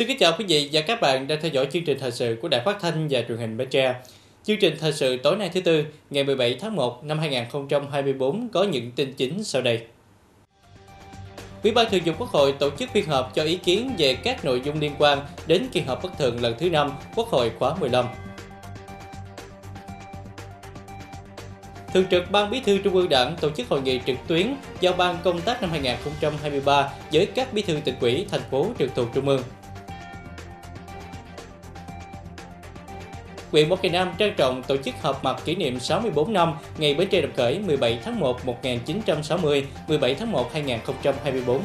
Xin kính chào quý vị và các bạn đang theo dõi chương trình thời sự của Đài Phát thanh và Truyền hình Bến Tre. Chương trình thời sự tối nay thứ tư, ngày 17 tháng 1 năm 2024 có những tin chính sau đây. Ủy ban Thường vụ Quốc hội tổ chức phiên họp cho ý kiến về các nội dung liên quan đến kỳ họp bất thường lần thứ 5 Quốc hội khóa 15. Thường trực Ban Bí thư Trung ương Đảng tổ chức hội nghị trực tuyến giao ban công tác năm 2023 với các bí thư tỉnh ủy, thành phố trực thuộc Trung ương. Huyện Mộc Kỳ Nam trang trọng tổ chức họp mặt kỷ niệm 64 năm ngày Bến Tre đập khởi 17 tháng 1 1960, 17 tháng 1 2024.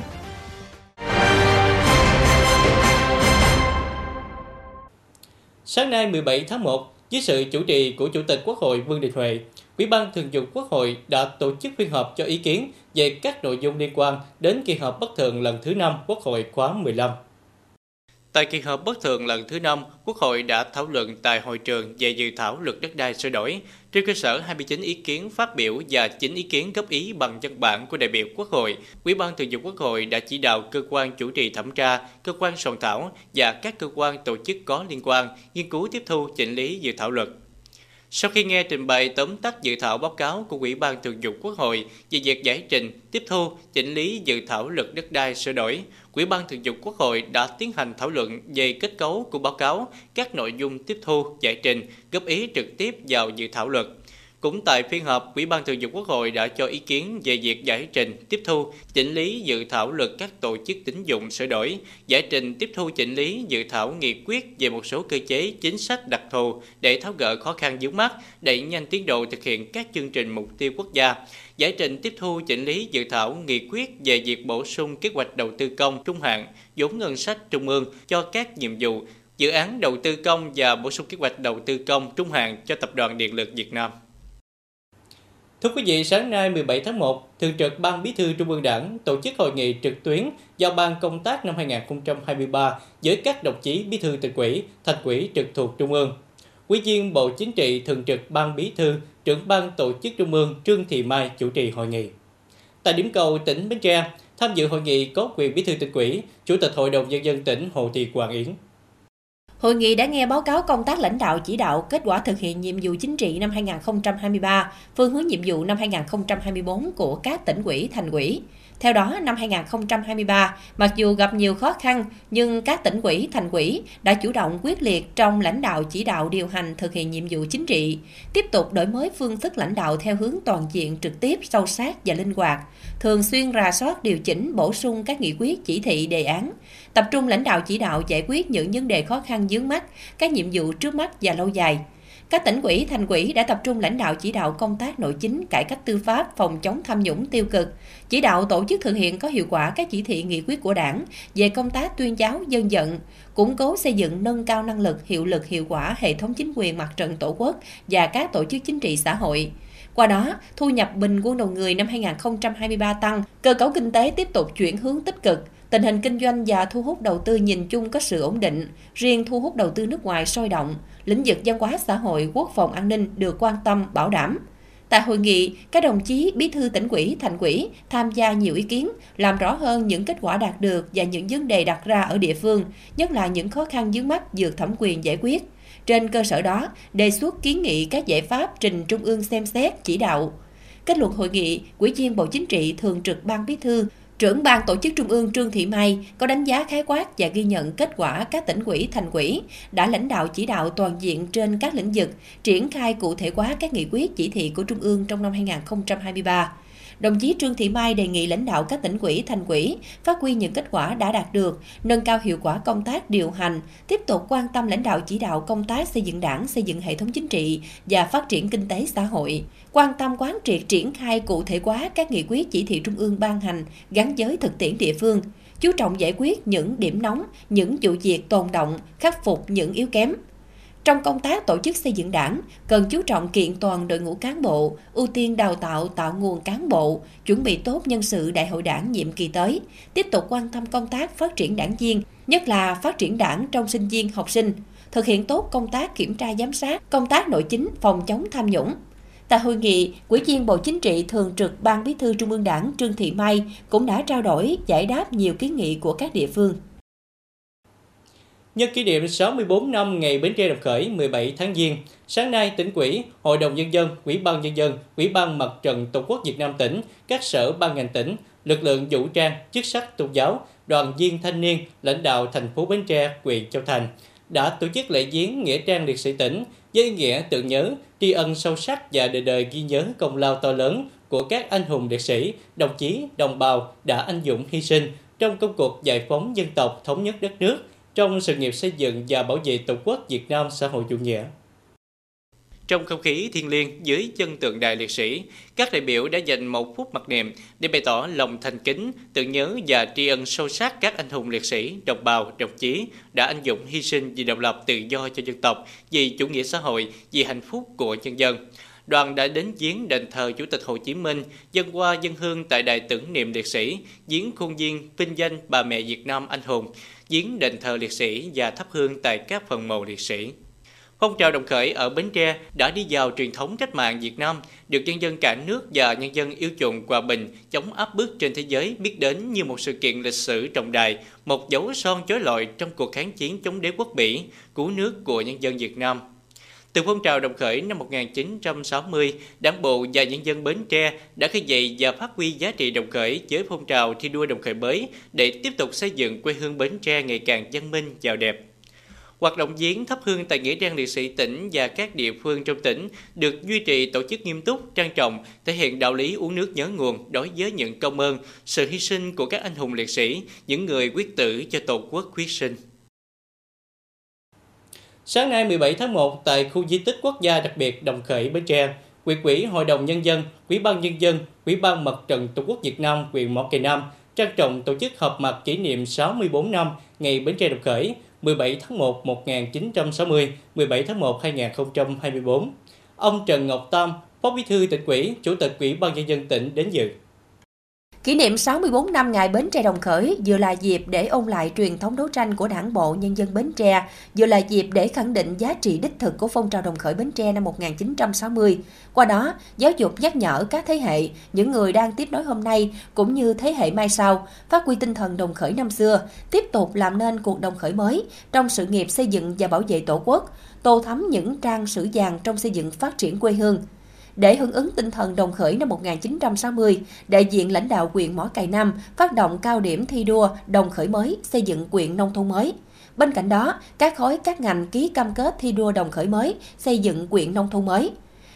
Sáng nay 17 tháng 1, dưới sự chủ trì của Chủ tịch Quốc hội Vương Đình Huệ, Ủy ban Thường vụ Quốc hội đã tổ chức phiên họp cho ý kiến về các nội dung liên quan đến kỳ họp bất thường lần thứ 5 Quốc hội khóa 15. Tại kỳ họp bất thường lần thứ 5, Quốc hội đã thảo luận tại hội trường về dự thảo luật đất đai sửa đổi. Trên cơ sở 29 ý kiến phát biểu và 9 ý kiến góp ý bằng văn bản của đại biểu Quốc hội, Ủy ban Thường vụ Quốc hội đã chỉ đạo cơ quan chủ trì thẩm tra, cơ quan soạn thảo và các cơ quan tổ chức có liên quan nghiên cứu tiếp thu chỉnh lý dự thảo luật. Sau khi nghe trình bày tóm tắt dự thảo báo cáo của Ủy ban Thường vụ Quốc hội về việc giải trình, tiếp thu, chỉnh lý dự thảo luật đất đai sửa đổi, Ủy ban Thường vụ Quốc hội đã tiến hành thảo luận về kết cấu của báo cáo, các nội dung tiếp thu, giải trình, góp ý trực tiếp vào dự thảo luật. Cũng tại phiên họp, Ủy ban Thường vụ Quốc hội đã cho ý kiến về việc giải trình, tiếp thu, chỉnh lý dự thảo luật các tổ chức tín dụng sửa đổi, giải trình tiếp thu chỉnh lý dự thảo nghị quyết về một số cơ chế chính sách đặc thù để tháo gỡ khó khăn vướng mắt, đẩy nhanh tiến độ thực hiện các chương trình mục tiêu quốc gia, giải trình tiếp thu chỉnh lý dự thảo nghị quyết về việc bổ sung kế hoạch đầu tư công trung hạn, vốn ngân sách trung ương cho các nhiệm vụ dự án đầu tư công và bổ sung kế hoạch đầu tư công trung hạn cho Tập đoàn Điện lực Việt Nam. Thưa quý vị, sáng nay 17 tháng 1, Thường trực Ban Bí thư Trung ương Đảng tổ chức hội nghị trực tuyến giao ban công tác năm 2023 với các đồng chí Bí thư tỉnh ủy, thành ủy trực thuộc Trung ương. Quý viên Bộ Chính trị Thường trực Ban Bí thư, trưởng ban tổ chức Trung ương Trương Thị Mai chủ trì hội nghị. Tại điểm cầu tỉnh Bến Tre, tham dự hội nghị có quyền Bí thư tỉnh ủy, Chủ tịch Hội đồng nhân dân tỉnh Hồ Thị Quảng Yến. Hội nghị đã nghe báo cáo công tác lãnh đạo chỉ đạo kết quả thực hiện nhiệm vụ chính trị năm 2023, phương hướng nhiệm vụ năm 2024 của các tỉnh ủy, thành ủy. Theo đó, năm 2023, mặc dù gặp nhiều khó khăn, nhưng các tỉnh ủy, thành ủy đã chủ động quyết liệt trong lãnh đạo chỉ đạo điều hành thực hiện nhiệm vụ chính trị, tiếp tục đổi mới phương thức lãnh đạo theo hướng toàn diện, trực tiếp, sâu sát và linh hoạt, thường xuyên rà soát điều chỉnh, bổ sung các nghị quyết, chỉ thị, đề án, tập trung lãnh đạo chỉ đạo giải quyết những vấn đề khó khăn vướng mắt, các nhiệm vụ trước mắt và lâu dài – các tỉnh quỹ thành quỹ đã tập trung lãnh đạo chỉ đạo công tác nội chính, cải cách tư pháp, phòng chống tham nhũng tiêu cực, chỉ đạo tổ chức thực hiện có hiệu quả các chỉ thị nghị quyết của Đảng về công tác tuyên giáo dân vận, củng cố xây dựng nâng cao năng lực, hiệu lực, hiệu quả hệ thống chính quyền mặt trận tổ quốc và các tổ chức chính trị xã hội. Qua đó, thu nhập bình quân đầu người năm 2023 tăng, cơ cấu kinh tế tiếp tục chuyển hướng tích cực, Tình hình kinh doanh và thu hút đầu tư nhìn chung có sự ổn định, riêng thu hút đầu tư nước ngoài sôi động, lĩnh vực văn hóa xã hội, quốc phòng an ninh được quan tâm, bảo đảm. Tại hội nghị, các đồng chí bí thư tỉnh ủy, thành ủy tham gia nhiều ý kiến, làm rõ hơn những kết quả đạt được và những vấn đề đặt ra ở địa phương, nhất là những khó khăn vướng mắt vượt thẩm quyền giải quyết. Trên cơ sở đó, đề xuất kiến nghị các giải pháp trình Trung ương xem xét, chỉ đạo. Kết luận hội nghị, Ủy viên Bộ Chính trị Thường trực Ban Bí thư Trưởng ban tổ chức Trung ương Trương Thị Mai có đánh giá khái quát và ghi nhận kết quả các tỉnh ủy, thành ủy đã lãnh đạo chỉ đạo toàn diện trên các lĩnh vực, triển khai cụ thể hóa các nghị quyết chỉ thị của Trung ương trong năm 2023 đồng chí Trương Thị Mai đề nghị lãnh đạo các tỉnh ủy, thành ủy phát huy những kết quả đã đạt được, nâng cao hiệu quả công tác điều hành, tiếp tục quan tâm lãnh đạo chỉ đạo công tác xây dựng đảng, xây dựng hệ thống chính trị và phát triển kinh tế xã hội, quan tâm quán triệt triển khai cụ thể hóa các nghị quyết chỉ thị trung ương ban hành gắn với thực tiễn địa phương, chú trọng giải quyết những điểm nóng, những vụ việc tồn động, khắc phục những yếu kém, trong công tác tổ chức xây dựng đảng, cần chú trọng kiện toàn đội ngũ cán bộ, ưu tiên đào tạo tạo nguồn cán bộ, chuẩn bị tốt nhân sự đại hội đảng nhiệm kỳ tới, tiếp tục quan tâm công tác phát triển đảng viên, nhất là phát triển đảng trong sinh viên học sinh, thực hiện tốt công tác kiểm tra giám sát, công tác nội chính, phòng chống tham nhũng. Tại hội nghị, Ủy viên Bộ Chính trị Thường trực Ban Bí thư Trung ương Đảng Trương Thị Mai cũng đã trao đổi, giải đáp nhiều kiến nghị của các địa phương. Nhân kỷ niệm 64 năm ngày Bến Tre đồng khởi 17 tháng Giêng, sáng nay tỉnh ủy, Hội đồng Nhân dân, Ủy ban Nhân dân, Ủy ban Mặt trận Tổ quốc Việt Nam tỉnh, các sở ban ngành tỉnh, lực lượng vũ trang, chức sắc tôn giáo, đoàn viên thanh niên, lãnh đạo thành phố Bến Tre, huyện Châu Thành đã tổ chức lễ viếng nghĩa trang liệt sĩ tỉnh với ý nghĩa tưởng nhớ, tri ân sâu sắc và đời đời ghi nhớ công lao to lớn của các anh hùng liệt sĩ, đồng chí, đồng bào đã anh dũng hy sinh trong công cuộc giải phóng dân tộc thống nhất đất nước trong sự nghiệp xây dựng và bảo vệ Tổ quốc Việt Nam xã hội chủ nghĩa. Trong không khí thiêng liêng dưới chân tượng đài liệt sĩ, các đại biểu đã dành một phút mặc niệm để bày tỏ lòng thành kính, tưởng nhớ và tri ân sâu sắc các anh hùng liệt sĩ, đồng bào, đồng chí đã anh dũng hy sinh vì độc lập tự do cho dân tộc, vì chủ nghĩa xã hội, vì hạnh phúc của nhân dân đoàn đã đến viếng đền thờ Chủ tịch Hồ Chí Minh, dân qua dân hương tại đài tưởng niệm liệt sĩ, viếng khuôn viên vinh danh bà mẹ Việt Nam anh hùng, viếng đền thờ liệt sĩ và thắp hương tại các phần mộ liệt sĩ. Phong trào đồng khởi ở Bến Tre đã đi vào truyền thống cách mạng Việt Nam, được nhân dân cả nước và nhân dân yêu chuộng hòa bình, chống áp bức trên thế giới biết đến như một sự kiện lịch sử trọng đại, một dấu son chói lọi trong cuộc kháng chiến chống đế quốc Mỹ, cứu nước của nhân dân Việt Nam. Từ phong trào đồng khởi năm 1960, Đảng bộ và nhân dân Bến Tre đã khơi dậy và phát huy giá trị đồng khởi với phong trào thi đua đồng khởi mới để tiếp tục xây dựng quê hương Bến Tre ngày càng văn minh, giàu đẹp. Hoạt động diễn thắp hương tại Nghĩa trang liệt sĩ tỉnh và các địa phương trong tỉnh được duy trì tổ chức nghiêm túc, trang trọng, thể hiện đạo lý uống nước nhớ nguồn đối với những công ơn, sự hy sinh của các anh hùng liệt sĩ, những người quyết tử cho Tổ quốc quyết sinh. Sáng nay 17 tháng 1 tại khu di tích quốc gia đặc biệt Đồng Khởi Bến Tre, Quyện quỹ Hội đồng Nhân dân, Ủy ban Nhân dân, Ủy ban Mặt trận Tổ quốc Việt Nam, huyện Mỏ Cày Nam trang trọng tổ chức họp mặt kỷ niệm 64 năm ngày Bến Tre Đồng Khởi 17 tháng 1 1960, 17 tháng 1 2024. Ông Trần Ngọc Tam, Phó Bí thư tỉnh ủy, Chủ tịch Ủy ban Nhân dân tỉnh đến dự. Kỷ niệm 64 năm ngày Bến Tre Đồng Khởi vừa là dịp để ôn lại truyền thống đấu tranh của Đảng bộ nhân dân Bến Tre, vừa là dịp để khẳng định giá trị đích thực của phong trào Đồng Khởi Bến Tre năm 1960. Qua đó, giáo dục nhắc nhở các thế hệ, những người đang tiếp nối hôm nay cũng như thế hệ mai sau, phát huy tinh thần Đồng Khởi năm xưa, tiếp tục làm nên cuộc Đồng Khởi mới trong sự nghiệp xây dựng và bảo vệ Tổ quốc, tô thắm những trang sử vàng trong xây dựng phát triển quê hương. Để hưởng ứng tinh thần đồng khởi năm 1960, đại diện lãnh đạo huyện Mỏ Cày Nam phát động cao điểm thi đua đồng khởi mới xây dựng quyện nông thôn mới. Bên cạnh đó, các khối các ngành ký cam kết thi đua đồng khởi mới xây dựng quyện nông thôn mới.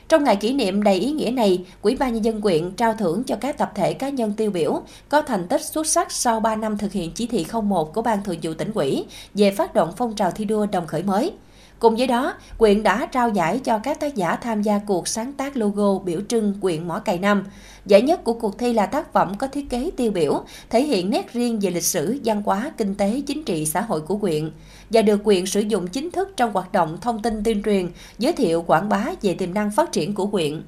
Trong ngày kỷ niệm đầy ý nghĩa này, Quỹ ban nhân dân quyện trao thưởng cho các tập thể cá nhân tiêu biểu có thành tích xuất sắc sau 3 năm thực hiện chỉ thị 01 của Ban Thường vụ tỉnh ủy về phát động phong trào thi đua đồng khởi mới. Cùng với đó, quyện đã trao giải cho các tác giả tham gia cuộc sáng tác logo biểu trưng quyện Mỏ Cày Năm. Giải nhất của cuộc thi là tác phẩm có thiết kế tiêu biểu, thể hiện nét riêng về lịch sử, văn hóa, kinh tế, chính trị, xã hội của quyện và được quyện sử dụng chính thức trong hoạt động thông tin tuyên truyền, giới thiệu quảng bá về tiềm năng phát triển của quyện.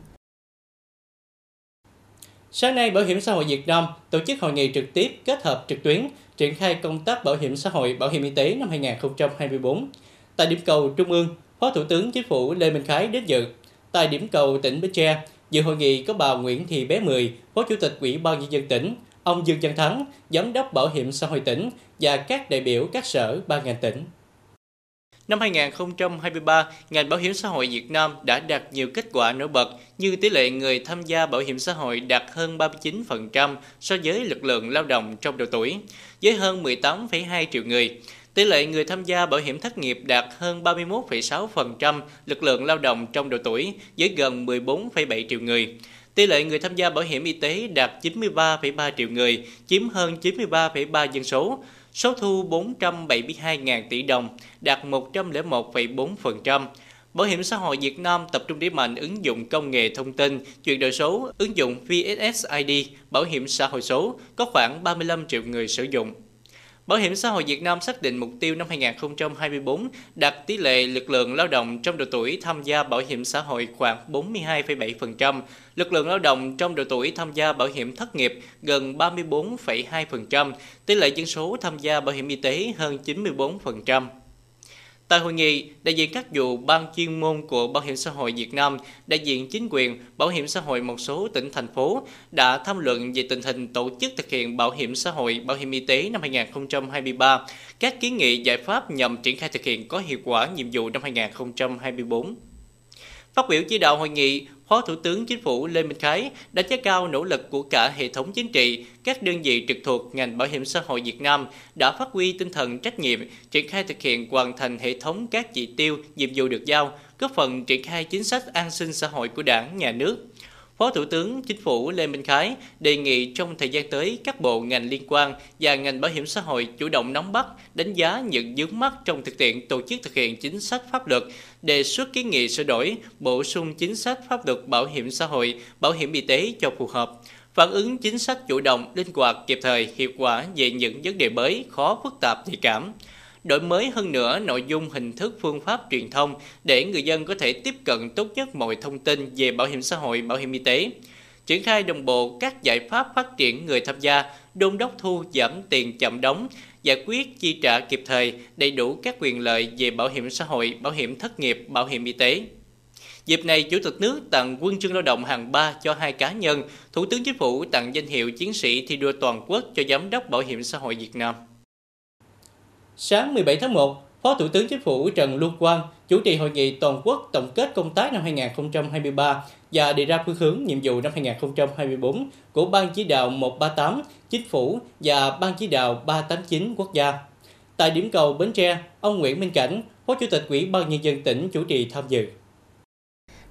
Sáng nay, Bảo hiểm xã hội Việt Nam tổ chức hội nghị trực tiếp kết hợp trực tuyến triển khai công tác bảo hiểm xã hội, bảo hiểm y tế năm 2024. Tại điểm cầu Trung ương, Phó Thủ tướng Chính phủ Lê Minh Khái đến dự. Tại điểm cầu tỉnh Bến Tre, dự hội nghị có bà Nguyễn Thị Bé Mười, Phó Chủ tịch Ủy ban nhân dân tỉnh, ông Dương Văn Thắng, Giám đốc Bảo hiểm xã hội tỉnh và các đại biểu các sở ban ngành tỉnh. Năm 2023, ngành bảo hiểm xã hội Việt Nam đã đạt nhiều kết quả nổi bật như tỷ lệ người tham gia bảo hiểm xã hội đạt hơn 39% so với lực lượng lao động trong độ tuổi, với hơn 18,2 triệu người. Tỷ lệ người tham gia bảo hiểm thất nghiệp đạt hơn 31,6% lực lượng lao động trong độ tuổi với gần 14,7 triệu người. Tỷ lệ người tham gia bảo hiểm y tế đạt 93,3 triệu người, chiếm hơn 93,3 dân số. Số thu 472.000 tỷ đồng, đạt 101,4%. Bảo hiểm xã hội Việt Nam tập trung đẩy mạnh ứng dụng công nghệ thông tin, chuyển đổi số, ứng dụng VSSID, bảo hiểm xã hội số, có khoảng 35 triệu người sử dụng. Bảo hiểm xã hội Việt Nam xác định mục tiêu năm 2024 đạt tỷ lệ lực lượng lao động trong độ tuổi tham gia bảo hiểm xã hội khoảng 42,7%, lực lượng lao động trong độ tuổi tham gia bảo hiểm thất nghiệp gần 34,2%, tỷ lệ dân số tham gia bảo hiểm y tế hơn 94%. Tại hội nghị, đại diện các vụ ban chuyên môn của Bảo hiểm xã hội Việt Nam, đại diện chính quyền, bảo hiểm xã hội một số tỉnh thành phố đã tham luận về tình hình tổ chức thực hiện bảo hiểm xã hội, bảo hiểm y tế năm 2023, các kiến nghị giải pháp nhằm triển khai thực hiện có hiệu quả nhiệm vụ năm 2024. Phát biểu chỉ đạo hội nghị, Phó Thủ tướng Chính phủ Lê Minh Khái đánh giá cao nỗ lực của cả hệ thống chính trị, các đơn vị trực thuộc ngành bảo hiểm xã hội Việt Nam đã phát huy tinh thần trách nhiệm, triển khai thực hiện hoàn thành hệ thống các chỉ tiêu, nhiệm vụ được giao, góp phần triển khai chính sách an sinh xã hội của Đảng, Nhà nước. Phó Thủ tướng Chính phủ Lê Minh Khái đề nghị trong thời gian tới các bộ ngành liên quan và ngành bảo hiểm xã hội chủ động nắm bắt, đánh giá những vướng mắc trong thực tiễn tổ chức thực hiện chính sách pháp luật, đề xuất kiến nghị sửa đổi, bổ sung chính sách pháp luật bảo hiểm xã hội, bảo hiểm y tế cho phù hợp phản ứng chính sách chủ động, linh hoạt, kịp thời, hiệu quả về những vấn đề mới, khó, phức tạp, nhạy cảm đổi mới hơn nữa nội dung hình thức phương pháp truyền thông để người dân có thể tiếp cận tốt nhất mọi thông tin về bảo hiểm xã hội, bảo hiểm y tế. Triển khai đồng bộ các giải pháp phát triển người tham gia, đôn đốc thu giảm tiền chậm đóng, giải quyết chi trả kịp thời, đầy đủ các quyền lợi về bảo hiểm xã hội, bảo hiểm thất nghiệp, bảo hiểm y tế. Dịp này, Chủ tịch nước tặng quân chương lao động hàng ba cho hai cá nhân, Thủ tướng Chính phủ tặng danh hiệu chiến sĩ thi đua toàn quốc cho Giám đốc Bảo hiểm xã hội Việt Nam. Sáng 17 tháng 1, Phó Thủ tướng Chính phủ Trần Lưu Quang chủ trì hội nghị toàn quốc tổng kết công tác năm 2023 và đề ra phương hướng nhiệm vụ năm 2024 của Ban chỉ đạo 138 Chính phủ và Ban chỉ đạo 389 quốc gia. Tại điểm cầu Bến Tre, ông Nguyễn Minh Cảnh, Phó Chủ tịch Ủy ban Nhân dân tỉnh chủ trì tham dự.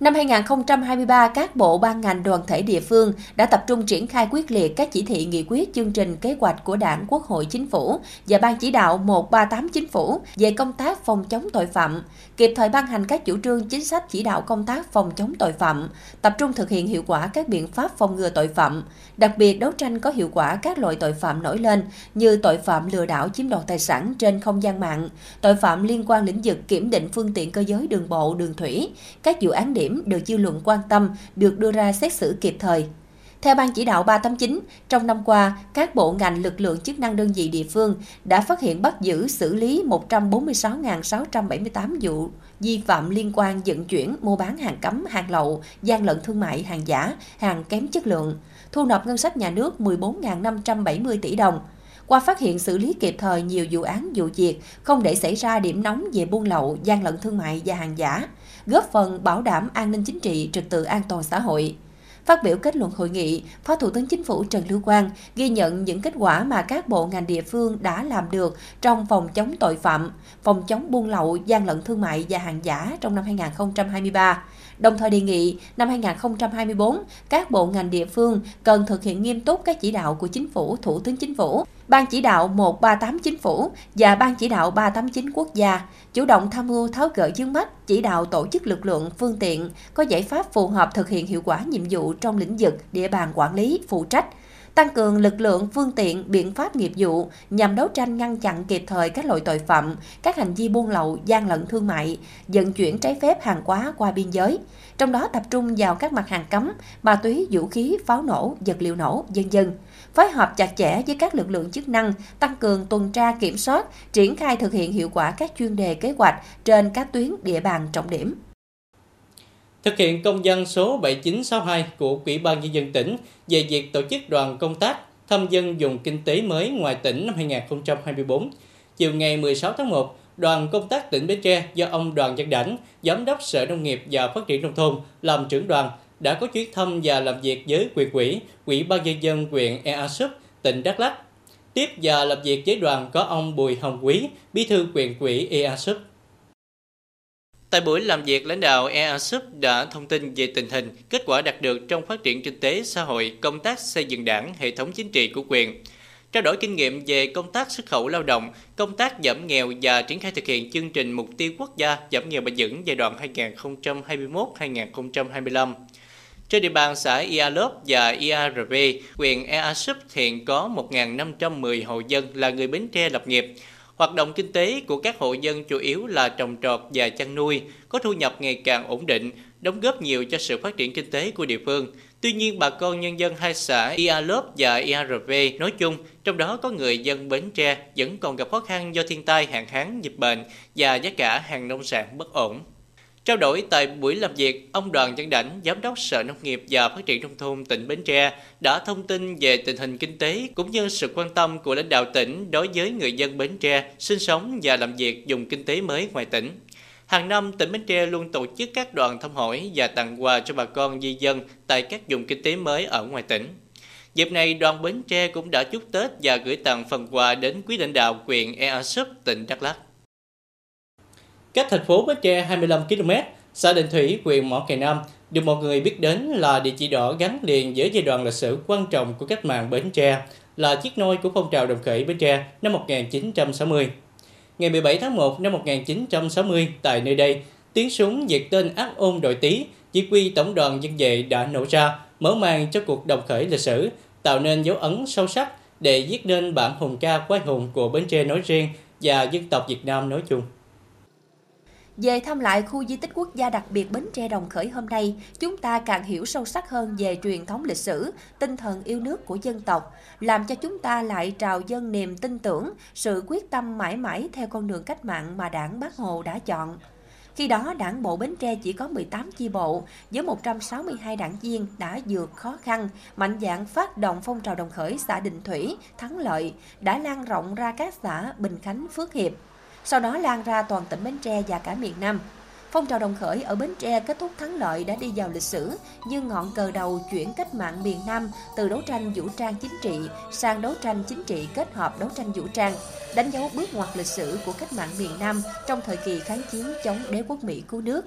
Năm 2023, các bộ ban ngành đoàn thể địa phương đã tập trung triển khai quyết liệt các chỉ thị nghị quyết chương trình kế hoạch của Đảng, Quốc hội, Chính phủ và Ban chỉ đạo 138 Chính phủ về công tác phòng chống tội phạm, kịp thời ban hành các chủ trương chính sách chỉ đạo công tác phòng chống tội phạm, tập trung thực hiện hiệu quả các biện pháp phòng ngừa tội phạm, đặc biệt đấu tranh có hiệu quả các loại tội phạm nổi lên như tội phạm lừa đảo chiếm đoạt tài sản trên không gian mạng, tội phạm liên quan lĩnh vực kiểm định phương tiện cơ giới đường bộ, đường thủy, các dự án điểm điểm được dư luận quan tâm được đưa ra xét xử kịp thời. Theo Ban chỉ đạo 389, trong năm qua, các bộ ngành lực lượng chức năng đơn vị địa phương đã phát hiện bắt giữ xử lý 146.678 vụ vi phạm liên quan vận chuyển, mua bán hàng cấm, hàng lậu, gian lận thương mại, hàng giả, hàng kém chất lượng, thu nộp ngân sách nhà nước 14.570 tỷ đồng. Qua phát hiện xử lý kịp thời nhiều vụ án vụ việc, không để xảy ra điểm nóng về buôn lậu, gian lận thương mại và hàng giả, góp phần bảo đảm an ninh chính trị, trật tự an toàn xã hội. Phát biểu kết luận hội nghị, Phó Thủ tướng Chính phủ Trần Lưu Quang ghi nhận những kết quả mà các bộ ngành địa phương đã làm được trong phòng chống tội phạm, phòng chống buôn lậu, gian lận thương mại và hàng giả trong năm 2023. Đồng thời đề nghị năm 2024, các bộ ngành địa phương cần thực hiện nghiêm túc các chỉ đạo của Chính phủ, Thủ tướng Chính phủ, Ban chỉ đạo 138 Chính phủ và Ban chỉ đạo 389 quốc gia chủ động tham mưu tháo gỡ vướng mắt, chỉ đạo tổ chức lực lượng, phương tiện có giải pháp phù hợp thực hiện hiệu quả nhiệm vụ trong lĩnh vực địa bàn quản lý, phụ trách, tăng cường lực lượng, phương tiện, biện pháp nghiệp vụ nhằm đấu tranh ngăn chặn kịp thời các loại tội phạm, các hành vi buôn lậu, gian lận thương mại, vận chuyển trái phép hàng hóa qua biên giới, trong đó tập trung vào các mặt hàng cấm, ma túy, vũ khí, pháo nổ, vật liệu nổ, dân dân phối hợp chặt chẽ với các lực lượng chức năng, tăng cường tuần tra kiểm soát, triển khai thực hiện hiệu quả các chuyên đề kế hoạch trên các tuyến địa bàn trọng điểm. Thực hiện công dân số 7962 của Ủy ban Nhân dân tỉnh về việc tổ chức đoàn công tác thăm dân dùng kinh tế mới ngoài tỉnh năm 2024. Chiều ngày 16 tháng 1, đoàn công tác tỉnh Bến Tre do ông Đoàn Văn Đảnh, Giám đốc Sở Nông nghiệp và Phát triển Nông thôn làm trưởng đoàn đã có chuyến thăm và làm việc với quyền quỹ, Ủy ban nhân dân huyện Ea Súp, tỉnh Đắk Lắk. Tiếp và làm việc với đoàn có ông Bùi Hồng Quý, bí thư quyền quỹ Ea Súp. Tại buổi làm việc, lãnh đạo EASUP đã thông tin về tình hình, kết quả đạt được trong phát triển kinh tế, xã hội, công tác xây dựng đảng, hệ thống chính trị của quyền. Trao đổi kinh nghiệm về công tác xuất khẩu lao động, công tác giảm nghèo và triển khai thực hiện chương trình mục tiêu quốc gia giảm nghèo bền vững giai đoạn 2021-2025. Trên địa bàn xã IALOP và Ia huyện Ea Súp hiện có 1.510 hộ dân là người Bến Tre lập nghiệp. Hoạt động kinh tế của các hộ dân chủ yếu là trồng trọt và chăn nuôi, có thu nhập ngày càng ổn định, đóng góp nhiều cho sự phát triển kinh tế của địa phương. Tuy nhiên, bà con nhân dân hai xã Ia và IARV nói chung, trong đó có người dân Bến Tre vẫn còn gặp khó khăn do thiên tai, hạn hán, dịch bệnh và giá cả hàng nông sản bất ổn. Trao đổi tại buổi làm việc, ông Đoàn Văn Đảnh, Giám đốc Sở Nông nghiệp và Phát triển Nông thôn tỉnh Bến Tre đã thông tin về tình hình kinh tế cũng như sự quan tâm của lãnh đạo tỉnh đối với người dân Bến Tre sinh sống và làm việc dùng kinh tế mới ngoài tỉnh. Hàng năm, tỉnh Bến Tre luôn tổ chức các đoàn thăm hỏi và tặng quà cho bà con di dân tại các vùng kinh tế mới ở ngoài tỉnh. Dịp này, đoàn Bến Tre cũng đã chúc Tết và gửi tặng phần quà đến quý lãnh đạo quyền Ea Súp, tỉnh Đắk Lắk. Cách thành phố Bến Tre 25 km, xã Định Thủy, huyện Mỏ Cày Nam được mọi người biết đến là địa chỉ đỏ gắn liền với giai đoạn lịch sử quan trọng của cách mạng Bến Tre, là chiếc nôi của phong trào đồng khởi Bến Tre năm 1960. Ngày 17 tháng 1 năm 1960, tại nơi đây, tiếng súng diệt tên ác ôn đội tý, chỉ quy tổng đoàn dân vệ đã nổ ra, mở màn cho cuộc đồng khởi lịch sử, tạo nên dấu ấn sâu sắc để viết nên bản hùng ca quái hùng của Bến Tre nói riêng và dân tộc Việt Nam nói chung. Về thăm lại khu di tích quốc gia đặc biệt Bến Tre Đồng Khởi hôm nay, chúng ta càng hiểu sâu sắc hơn về truyền thống lịch sử, tinh thần yêu nước của dân tộc, làm cho chúng ta lại trào dân niềm tin tưởng, sự quyết tâm mãi mãi theo con đường cách mạng mà đảng Bác Hồ đã chọn. Khi đó, đảng bộ Bến Tre chỉ có 18 chi bộ, với 162 đảng viên đã vượt khó khăn, mạnh dạng phát động phong trào đồng khởi xã Định Thủy, Thắng Lợi, đã lan rộng ra các xã Bình Khánh, Phước Hiệp, sau đó lan ra toàn tỉnh Bến Tre và cả miền Nam. Phong trào đồng khởi ở Bến Tre kết thúc thắng lợi đã đi vào lịch sử như ngọn cờ đầu chuyển cách mạng miền Nam từ đấu tranh vũ trang chính trị sang đấu tranh chính trị kết hợp đấu tranh vũ trang, đánh dấu bước ngoặt lịch sử của cách mạng miền Nam trong thời kỳ kháng chiến chống đế quốc Mỹ cứu nước.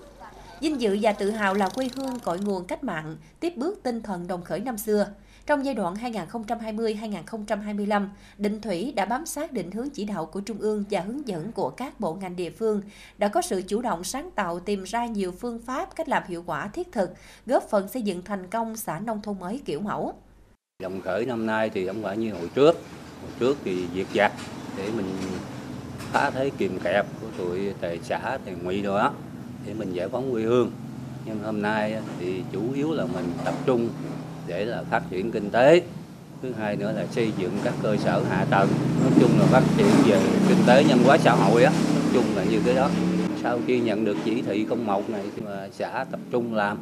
Vinh dự và tự hào là quê hương cội nguồn cách mạng, tiếp bước tinh thần đồng khởi năm xưa. Trong giai đoạn 2020-2025, Định Thủy đã bám sát định hướng chỉ đạo của Trung ương và hướng dẫn của các bộ ngành địa phương, đã có sự chủ động sáng tạo tìm ra nhiều phương pháp cách làm hiệu quả thiết thực, góp phần xây dựng thành công xã nông thôn mới kiểu mẫu. Đồng khởi năm nay thì không phải như hồi trước, hồi trước thì diệt giặc để mình phá thế kìm kẹp của tụi tề xã, tề ngụy đó để mình giải phóng quê hương. Nhưng hôm nay thì chủ yếu là mình tập trung để là phát triển kinh tế. Thứ hai nữa là xây dựng các cơ sở hạ tầng nói chung là phát triển về kinh tế nhân hóa xã hội á nói chung là như cái đó. Sau khi nhận được chỉ thị 01 này thì mà xã tập trung làm.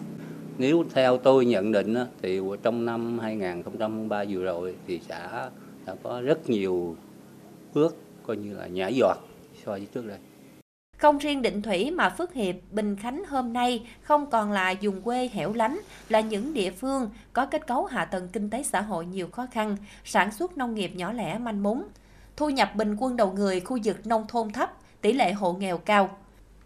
Nếu theo tôi nhận định á, thì trong năm 2003 vừa rồi thì xã đã có rất nhiều bước coi như là nhảy giọt so với trước đây không riêng Định Thủy mà Phước Hiệp, Bình Khánh hôm nay không còn là vùng quê hẻo lánh, là những địa phương có kết cấu hạ tầng kinh tế xã hội nhiều khó khăn, sản xuất nông nghiệp nhỏ lẻ manh mún. Thu nhập bình quân đầu người khu vực nông thôn thấp, tỷ lệ hộ nghèo cao.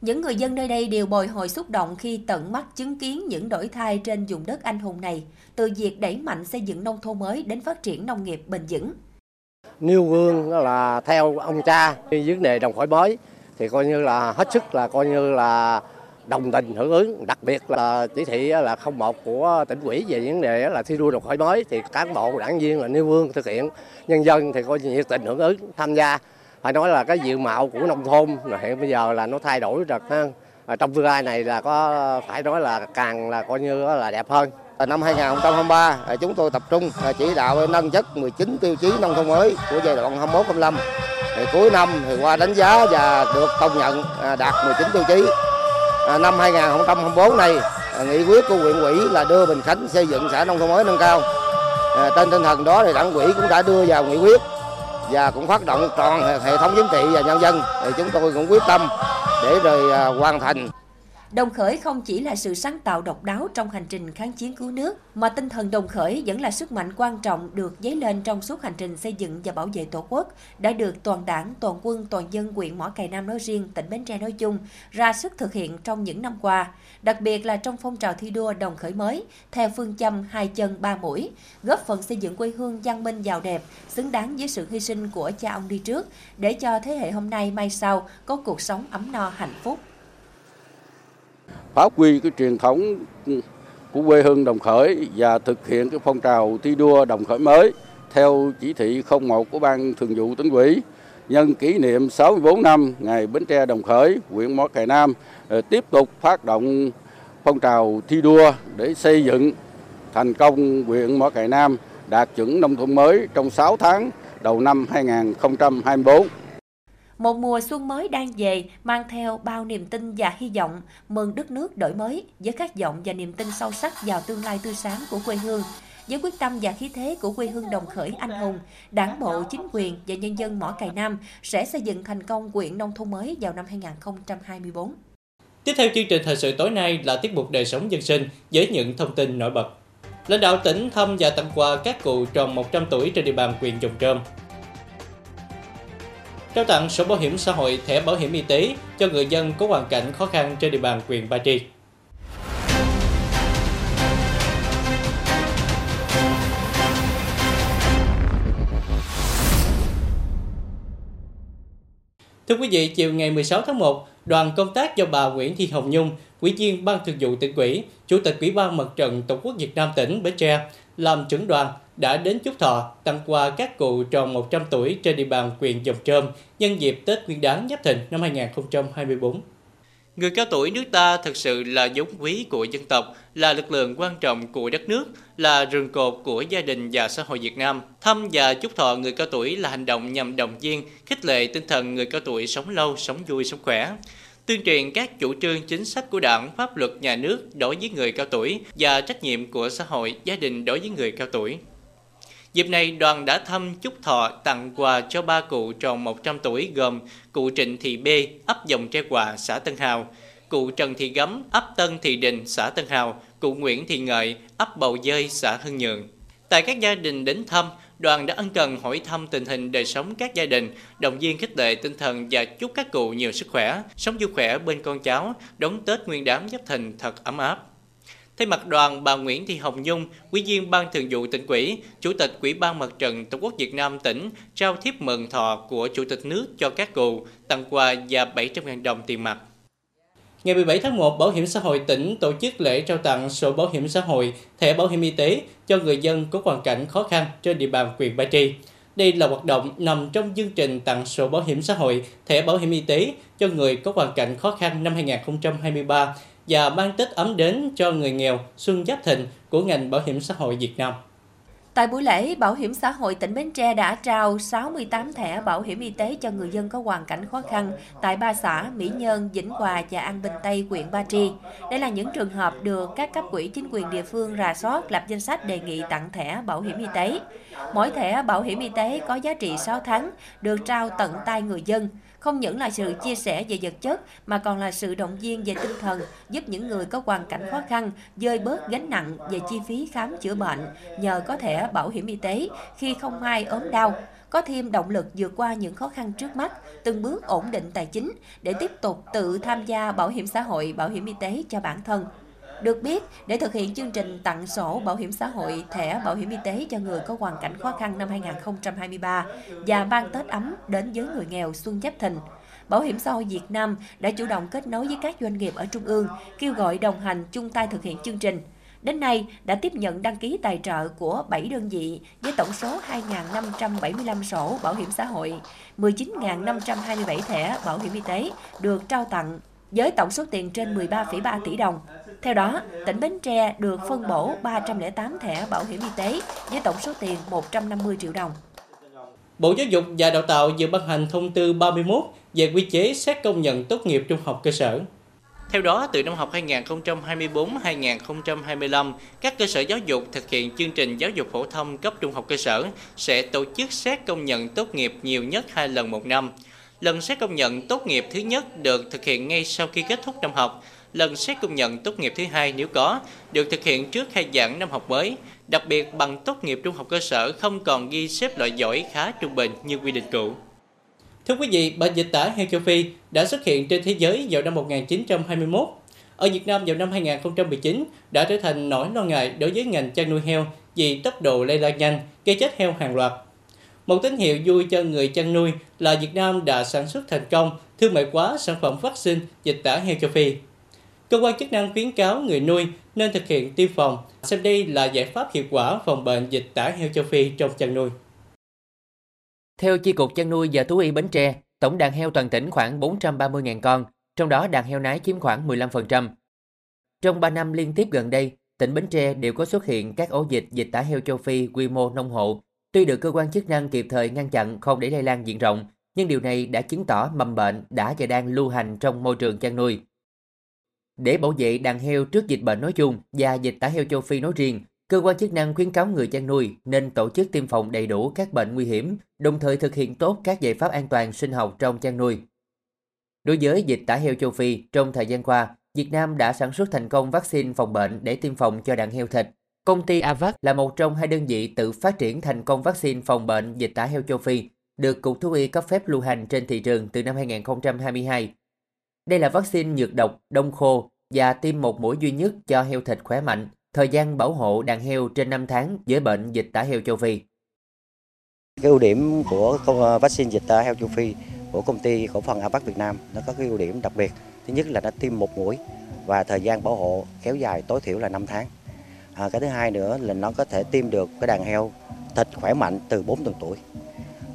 Những người dân nơi đây đều bồi hồi xúc động khi tận mắt chứng kiến những đổi thay trên vùng đất anh hùng này, từ việc đẩy mạnh xây dựng nông thôn mới đến phát triển nông nghiệp bền vững. Nêu gương là theo ông cha vấn đề đồng khởi bói thì coi như là hết sức là coi như là đồng tình hưởng ứng. Đặc biệt là chỉ thị là 01 của tỉnh ủy về vấn đề là thi đua đột khởi mới. Thì cán bộ đảng viên là nêu gương thực hiện. Nhân dân thì coi như nhiệt tình hưởng ứng tham gia. Phải nói là cái diện mạo của nông thôn là hiện bây giờ là nó thay đổi rất ha trong tương lai này là có phải nói là càng là coi như là đẹp hơn. Năm 2023, à, chúng tôi tập trung à, chỉ đạo nâng chất 19 tiêu chí nông thôn mới của giai đoạn 21-25 thì cuối năm thì qua đánh giá và được công nhận à, đạt 19 tiêu chí. À, năm 2024 này à, nghị quyết của huyện ủy là đưa Bình Khánh xây dựng xã nông thôn mới nâng cao. Trên tinh thần đó thì đảng ủy cũng đã đưa vào nghị quyết và cũng phát động toàn hệ thống chính trị và nhân dân thì chúng tôi cũng quyết tâm để rồi hoàn thành Đồng khởi không chỉ là sự sáng tạo độc đáo trong hành trình kháng chiến cứu nước, mà tinh thần đồng khởi vẫn là sức mạnh quan trọng được dấy lên trong suốt hành trình xây dựng và bảo vệ Tổ quốc, đã được toàn đảng, toàn quân, toàn dân huyện Mỏ Cày Nam nói riêng, tỉnh Bến Tre nói chung, ra sức thực hiện trong những năm qua, đặc biệt là trong phong trào thi đua đồng khởi mới, theo phương châm hai chân ba mũi, góp phần xây dựng quê hương văn minh giàu đẹp, xứng đáng với sự hy sinh của cha ông đi trước, để cho thế hệ hôm nay mai sau có cuộc sống ấm no hạnh phúc phát huy cái truyền thống của quê hương Đồng Khởi và thực hiện cái phong trào thi đua Đồng Khởi mới theo chỉ thị 01 của Ban Thường vụ tỉnh ủy nhân kỷ niệm 64 năm ngày Bến Tre Đồng Khởi, huyện Mỏ Cày Nam ờ, tiếp tục phát động phong trào thi đua để xây dựng thành công huyện Mỏ Cày Nam đạt chuẩn nông thôn mới trong 6 tháng đầu năm 2024. Một mùa xuân mới đang về mang theo bao niềm tin và hy vọng mừng đất nước đổi mới với khát vọng và niềm tin sâu sắc vào tương lai tươi sáng của quê hương. Với quyết tâm và khí thế của quê hương đồng khởi anh hùng, Đảng bộ, chính quyền và nhân dân mỏ cày Nam sẽ xây dựng thành công quyện nông thôn mới vào năm 2024. Tiếp theo chương trình thời sự tối nay là tiết mục đời sống dân sinh với những thông tin nổi bật. Lãnh đạo tỉnh thăm và tặng quà các cụ tròn 100 tuổi trên địa bàn huyện Dòng Trơm. Trao tặng sổ bảo hiểm xã hội, thẻ bảo hiểm y tế cho người dân có hoàn cảnh khó khăn trên địa bàn huyện Ba Tri. Thưa quý vị, chiều ngày 16 tháng 1, đoàn công tác do bà Nguyễn Thị Hồng Nhung, Ủy viên Ban Thường vụ tỉnh ủy, Chủ tịch Ủy ban Mặt trận Tổ quốc Việt Nam tỉnh Bến Tre làm trưởng đoàn đã đến chúc thọ tặng quà các cụ tròn 100 tuổi trên địa bàn huyện Dòng Trơm nhân dịp Tết Nguyên đán Giáp Thìn năm 2024. Người cao tuổi nước ta thực sự là giống quý của dân tộc, là lực lượng quan trọng của đất nước, là rừng cột của gia đình và xã hội Việt Nam. Thăm và chúc thọ người cao tuổi là hành động nhằm động viên, khích lệ tinh thần người cao tuổi sống lâu, sống vui, sống khỏe tuyên truyền các chủ trương chính sách của đảng, pháp luật nhà nước đối với người cao tuổi và trách nhiệm của xã hội, gia đình đối với người cao tuổi. Dịp này, đoàn đã thăm chúc thọ tặng quà cho ba cụ tròn 100 tuổi gồm cụ Trịnh Thị B, ấp Dòng Tre Quà, xã Tân Hào, cụ Trần Thị Gấm, ấp Tân Thị Đình, xã Tân Hào, cụ Nguyễn Thị Ngợi, ấp Bầu Dơi, xã Hưng Nhượng. Tại các gia đình đến thăm, đoàn đã ân cần hỏi thăm tình hình đời sống các gia đình, động viên khích lệ tinh thần và chúc các cụ nhiều sức khỏe, sống vui khỏe bên con cháu, đón Tết Nguyên đán Giáp Thìn thật ấm áp. Thay mặt đoàn, bà Nguyễn Thị Hồng Nhung, Ủy viên Ban Thường vụ tỉnh ủy, Chủ tịch Ủy ban Mặt trận Tổ quốc Việt Nam tỉnh trao thiếp mừng thọ của Chủ tịch nước cho các cụ, tặng quà và 700.000 đồng tiền mặt. Ngày 17 tháng 1, Bảo hiểm xã hội tỉnh tổ chức lễ trao tặng sổ bảo hiểm xã hội, thẻ bảo hiểm y tế cho người dân có hoàn cảnh khó khăn trên địa bàn huyện Ba Tri. Đây là hoạt động nằm trong chương trình tặng sổ bảo hiểm xã hội, thẻ bảo hiểm y tế cho người có hoàn cảnh khó khăn năm 2023 và mang Tết ấm đến cho người nghèo xuân giáp thịnh của ngành bảo hiểm xã hội Việt Nam. Tại buổi lễ, Bảo hiểm xã hội tỉnh Bến Tre đã trao 68 thẻ bảo hiểm y tế cho người dân có hoàn cảnh khó khăn tại ba xã Mỹ Nhân, Vĩnh Hòa và An Bình Tây, huyện Ba Tri. Đây là những trường hợp được các cấp quỹ chính quyền địa phương rà soát lập danh sách đề nghị tặng thẻ bảo hiểm y tế. Mỗi thẻ bảo hiểm y tế có giá trị 6 tháng, được trao tận tay người dân không những là sự chia sẻ về vật chất mà còn là sự động viên về tinh thần giúp những người có hoàn cảnh khó khăn dơi bớt gánh nặng về chi phí khám chữa bệnh nhờ có thẻ bảo hiểm y tế khi không ai ốm đau có thêm động lực vượt qua những khó khăn trước mắt, từng bước ổn định tài chính để tiếp tục tự tham gia bảo hiểm xã hội, bảo hiểm y tế cho bản thân. Được biết, để thực hiện chương trình tặng sổ bảo hiểm xã hội, thẻ bảo hiểm y tế cho người có hoàn cảnh khó khăn năm 2023 và ban Tết ấm đến với người nghèo xuân Giáp Thìn, Bảo hiểm xã hội Việt Nam đã chủ động kết nối với các doanh nghiệp ở Trung ương, kêu gọi đồng hành chung tay thực hiện chương trình. Đến nay, đã tiếp nhận đăng ký tài trợ của 7 đơn vị với tổng số 2.575 sổ bảo hiểm xã hội, 19.527 thẻ bảo hiểm y tế được trao tặng với tổng số tiền trên 13,3 tỷ đồng. Theo đó, tỉnh Bến Tre được phân bổ 308 thẻ bảo hiểm y tế với tổng số tiền 150 triệu đồng. Bộ Giáo dục và Đào tạo vừa ban hành thông tư 31 về quy chế xét công nhận tốt nghiệp trung học cơ sở. Theo đó, từ năm học 2024-2025, các cơ sở giáo dục thực hiện chương trình giáo dục phổ thông cấp trung học cơ sở sẽ tổ chức xét công nhận tốt nghiệp nhiều nhất hai lần một năm. Lần xét công nhận tốt nghiệp thứ nhất được thực hiện ngay sau khi kết thúc năm học. Lần xét công nhận tốt nghiệp thứ hai nếu có, được thực hiện trước khai giảng năm học mới. Đặc biệt, bằng tốt nghiệp trung học cơ sở không còn ghi xếp loại giỏi khá trung bình như quy định cũ. Thưa quý vị, bệnh dịch tả heo châu Phi đã xuất hiện trên thế giới vào năm 1921. Ở Việt Nam vào năm 2019 đã trở thành nỗi lo ngại đối với ngành chăn nuôi heo vì tốc độ lây lan nhanh, gây chết heo hàng loạt. Một tín hiệu vui cho người chăn nuôi là Việt Nam đã sản xuất thành công thương mại hóa sản phẩm vaccine dịch tả heo châu Phi. Cơ quan chức năng khuyến cáo người nuôi nên thực hiện tiêm phòng, xem đây là giải pháp hiệu quả phòng bệnh dịch tả heo châu Phi trong chăn nuôi. Theo Chi cục chăn nuôi và thú y Bến Tre, tổng đàn heo toàn tỉnh khoảng 430.000 con, trong đó đàn heo nái chiếm khoảng 15%. Trong 3 năm liên tiếp gần đây, tỉnh Bến Tre đều có xuất hiện các ổ dịch dịch tả heo châu Phi quy mô nông hộ. Tuy được cơ quan chức năng kịp thời ngăn chặn không để lây lan diện rộng, nhưng điều này đã chứng tỏ mầm bệnh đã và đang lưu hành trong môi trường chăn nuôi. Để bảo vệ đàn heo trước dịch bệnh nói chung và dịch tả heo châu Phi nói riêng, cơ quan chức năng khuyến cáo người chăn nuôi nên tổ chức tiêm phòng đầy đủ các bệnh nguy hiểm, đồng thời thực hiện tốt các giải pháp an toàn sinh học trong chăn nuôi. Đối với dịch tả heo châu Phi, trong thời gian qua, Việt Nam đã sản xuất thành công vaccine phòng bệnh để tiêm phòng cho đàn heo thịt. Công ty Avac là một trong hai đơn vị tự phát triển thành công vaccine phòng bệnh dịch tả heo châu Phi, được Cục Thú y cấp phép lưu hành trên thị trường từ năm 2022. Đây là vaccine nhược độc, đông khô và tiêm một mũi duy nhất cho heo thịt khỏe mạnh, thời gian bảo hộ đàn heo trên 5 tháng với bệnh dịch tả heo châu Phi. Cái ưu điểm của ờ, vaccine dịch tả heo châu Phi của công ty cổ phần abac Việt Nam nó có cái ưu điểm đặc biệt. Thứ nhất là nó tiêm một mũi và thời gian bảo hộ kéo dài tối thiểu là 5 tháng. À, cái thứ hai nữa là nó có thể tiêm được cái đàn heo thịt khỏe mạnh từ 4 tuần tuổi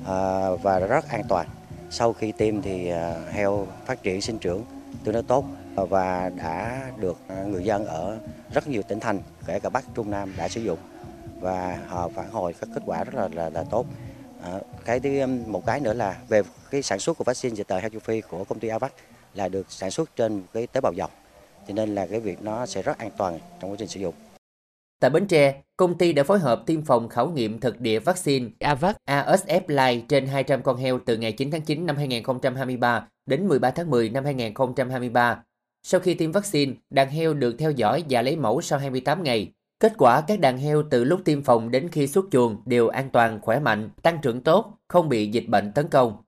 à, và rất an toàn. Sau khi tiêm thì à, heo phát triển sinh trưởng tương đối tốt và đã được à, người dân ở rất nhiều tỉnh thành kể cả Bắc Trung Nam đã sử dụng và họ phản hồi các kết quả rất là là, là tốt. À, cái thứ um, một cái nữa là về cái sản xuất của vaccine dịch tễ heo châu Phi của công ty Avac là được sản xuất trên cái tế bào dòng cho nên là cái việc nó sẽ rất an toàn trong quá trình sử dụng. Tại Bến Tre, công ty đã phối hợp tiêm phòng khảo nghiệm thực địa vaccine AVAC ASF Live trên 200 con heo từ ngày 9 tháng 9 năm 2023 đến 13 tháng 10 năm 2023. Sau khi tiêm vaccine, đàn heo được theo dõi và lấy mẫu sau 28 ngày. Kết quả các đàn heo từ lúc tiêm phòng đến khi xuất chuồng đều an toàn, khỏe mạnh, tăng trưởng tốt, không bị dịch bệnh tấn công.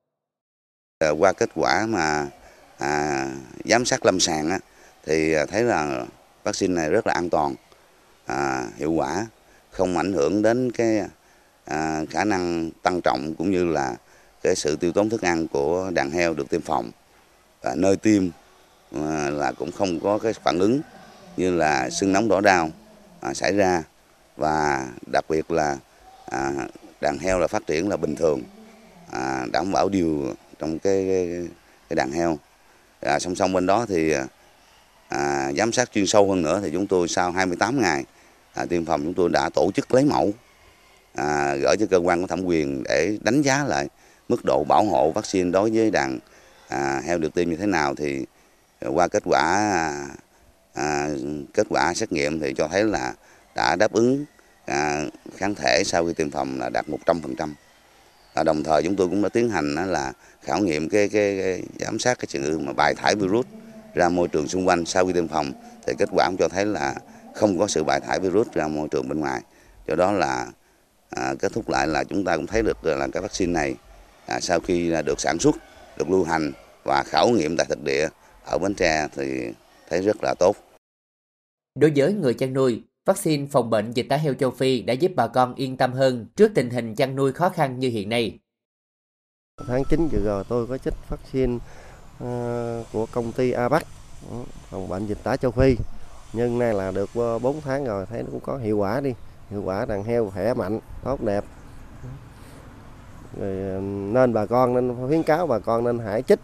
Ờ, qua kết quả mà à, giám sát lâm sàng á, thì à, thấy là vaccine này rất là an toàn, à, hiệu quả, không ảnh hưởng đến cái à, khả năng tăng trọng cũng như là cái sự tiêu tốn thức ăn của đàn heo được tiêm phòng. Và nơi tiêm à, là cũng không có cái phản ứng như là sưng nóng đỏ đau à, xảy ra và đặc biệt là à, đàn heo là phát triển là bình thường, à, đảm bảo điều trong cái, cái, cái đàn heo. À, song song bên đó thì à, giám sát chuyên sâu hơn nữa thì chúng tôi sau 28 ngày à, tiêm phòng chúng tôi đã tổ chức lấy mẫu à, gửi cho cơ quan có thẩm quyền để đánh giá lại mức độ bảo hộ vaccine đối với đàn à, heo được tiêm như thế nào thì qua kết quả à, kết quả xét nghiệm thì cho thấy là đã đáp ứng à, kháng thể sau khi tiêm phòng là đạt 100%. À, đồng thời chúng tôi cũng đã tiến hành là khảo nghiệm cái, cái, cái giám sát cái sự mà bài thải virus ra môi trường xung quanh sau khi tiêm phòng thì kết quả cũng cho thấy là không có sự bài thải virus ra môi trường bên ngoài do đó là à, kết thúc lại là chúng ta cũng thấy được là cái vaccine này à, sau khi được sản xuất được lưu hành và khảo nghiệm tại thực địa ở Bến Tre thì thấy rất là tốt. Đối với người chăn nuôi, vaccine phòng bệnh dịch tả heo châu Phi đã giúp bà con yên tâm hơn trước tình hình chăn nuôi khó khăn như hiện nay. Tháng 9 vừa rồi tôi có chích vaccine uh, của công ty Avac phòng bệnh dịch tả châu Phi. Nhưng nay là được ờ, 4 tháng rồi thấy nó cũng có hiệu quả đi. Hiệu quả đàn heo khỏe mạnh, tốt đẹp. Rồi ờ, nên bà con nên khuyến cáo bà con nên hãy chích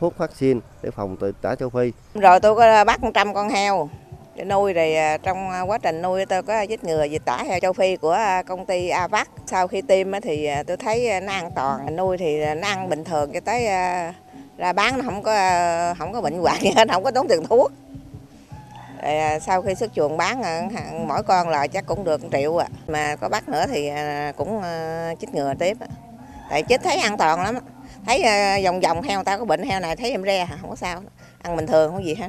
thuốc vaccine để phòng từ tả châu Phi. Rồi tôi có ờ, bắt 100 con heo để nuôi thì trong quá trình nuôi tôi có chích ngừa dịch tả heo châu Phi của công ty Avac. Sau khi tiêm thì tôi thấy nó an toàn, nuôi thì nó ăn bình thường cho tới ra bán nó không có không có bệnh hoạn gì hết không có tốn tiền thuốc Ờ, sau khi xuất chuồng bán mỗi con là chắc cũng được 1 triệu à. mà có bắt nữa thì ờ, cũng ờ, chích ngừa tiếp tại chích thấy an toàn lắm thấy vòng vòng heo ta có bệnh heo này thấy em re không có sao. Ăn bình thường không gì hết.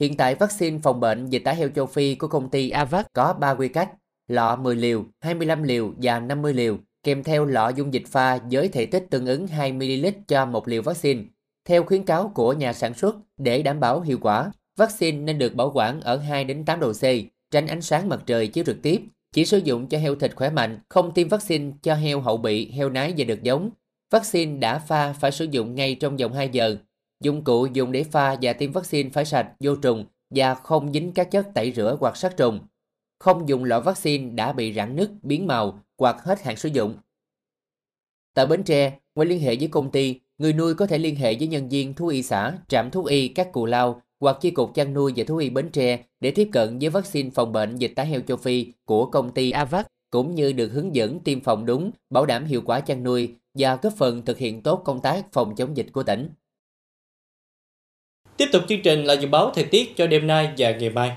Hiện tại vaccine phòng bệnh dịch tả heo châu Phi của công ty Avac có 3 quy cách, lọ 10 liều, 25 liều và 50 liều kèm theo lọ dung dịch pha với thể tích tương ứng 2ml cho một liều vaccine. Theo khuyến cáo của nhà sản xuất, để đảm bảo hiệu quả, vaccine nên được bảo quản ở 2 đến 8 độ C, tránh ánh sáng mặt trời chiếu trực tiếp. Chỉ sử dụng cho heo thịt khỏe mạnh, không tiêm vaccine cho heo hậu bị, heo nái và được giống. Vaccine đã pha phải sử dụng ngay trong vòng 2 giờ. Dụng cụ dùng để pha và tiêm vaccine phải sạch, vô trùng và không dính các chất tẩy rửa hoặc sát trùng. Không dùng lọ vaccine đã bị rạn nứt, biến màu hoặc hết hạn sử dụng Tại Bến Tre, ngoài liên hệ với công ty, người nuôi có thể liên hệ với nhân viên thú y xã, trạm thú y các cù lao hoặc chi cục chăn nuôi và thú y Bến Tre để tiếp cận với vaccine phòng bệnh dịch tả heo châu Phi của công ty Avac cũng như được hướng dẫn tiêm phòng đúng, bảo đảm hiệu quả chăn nuôi và góp phần thực hiện tốt công tác phòng chống dịch của tỉnh. Tiếp tục chương trình là dự báo thời tiết cho đêm nay và ngày mai.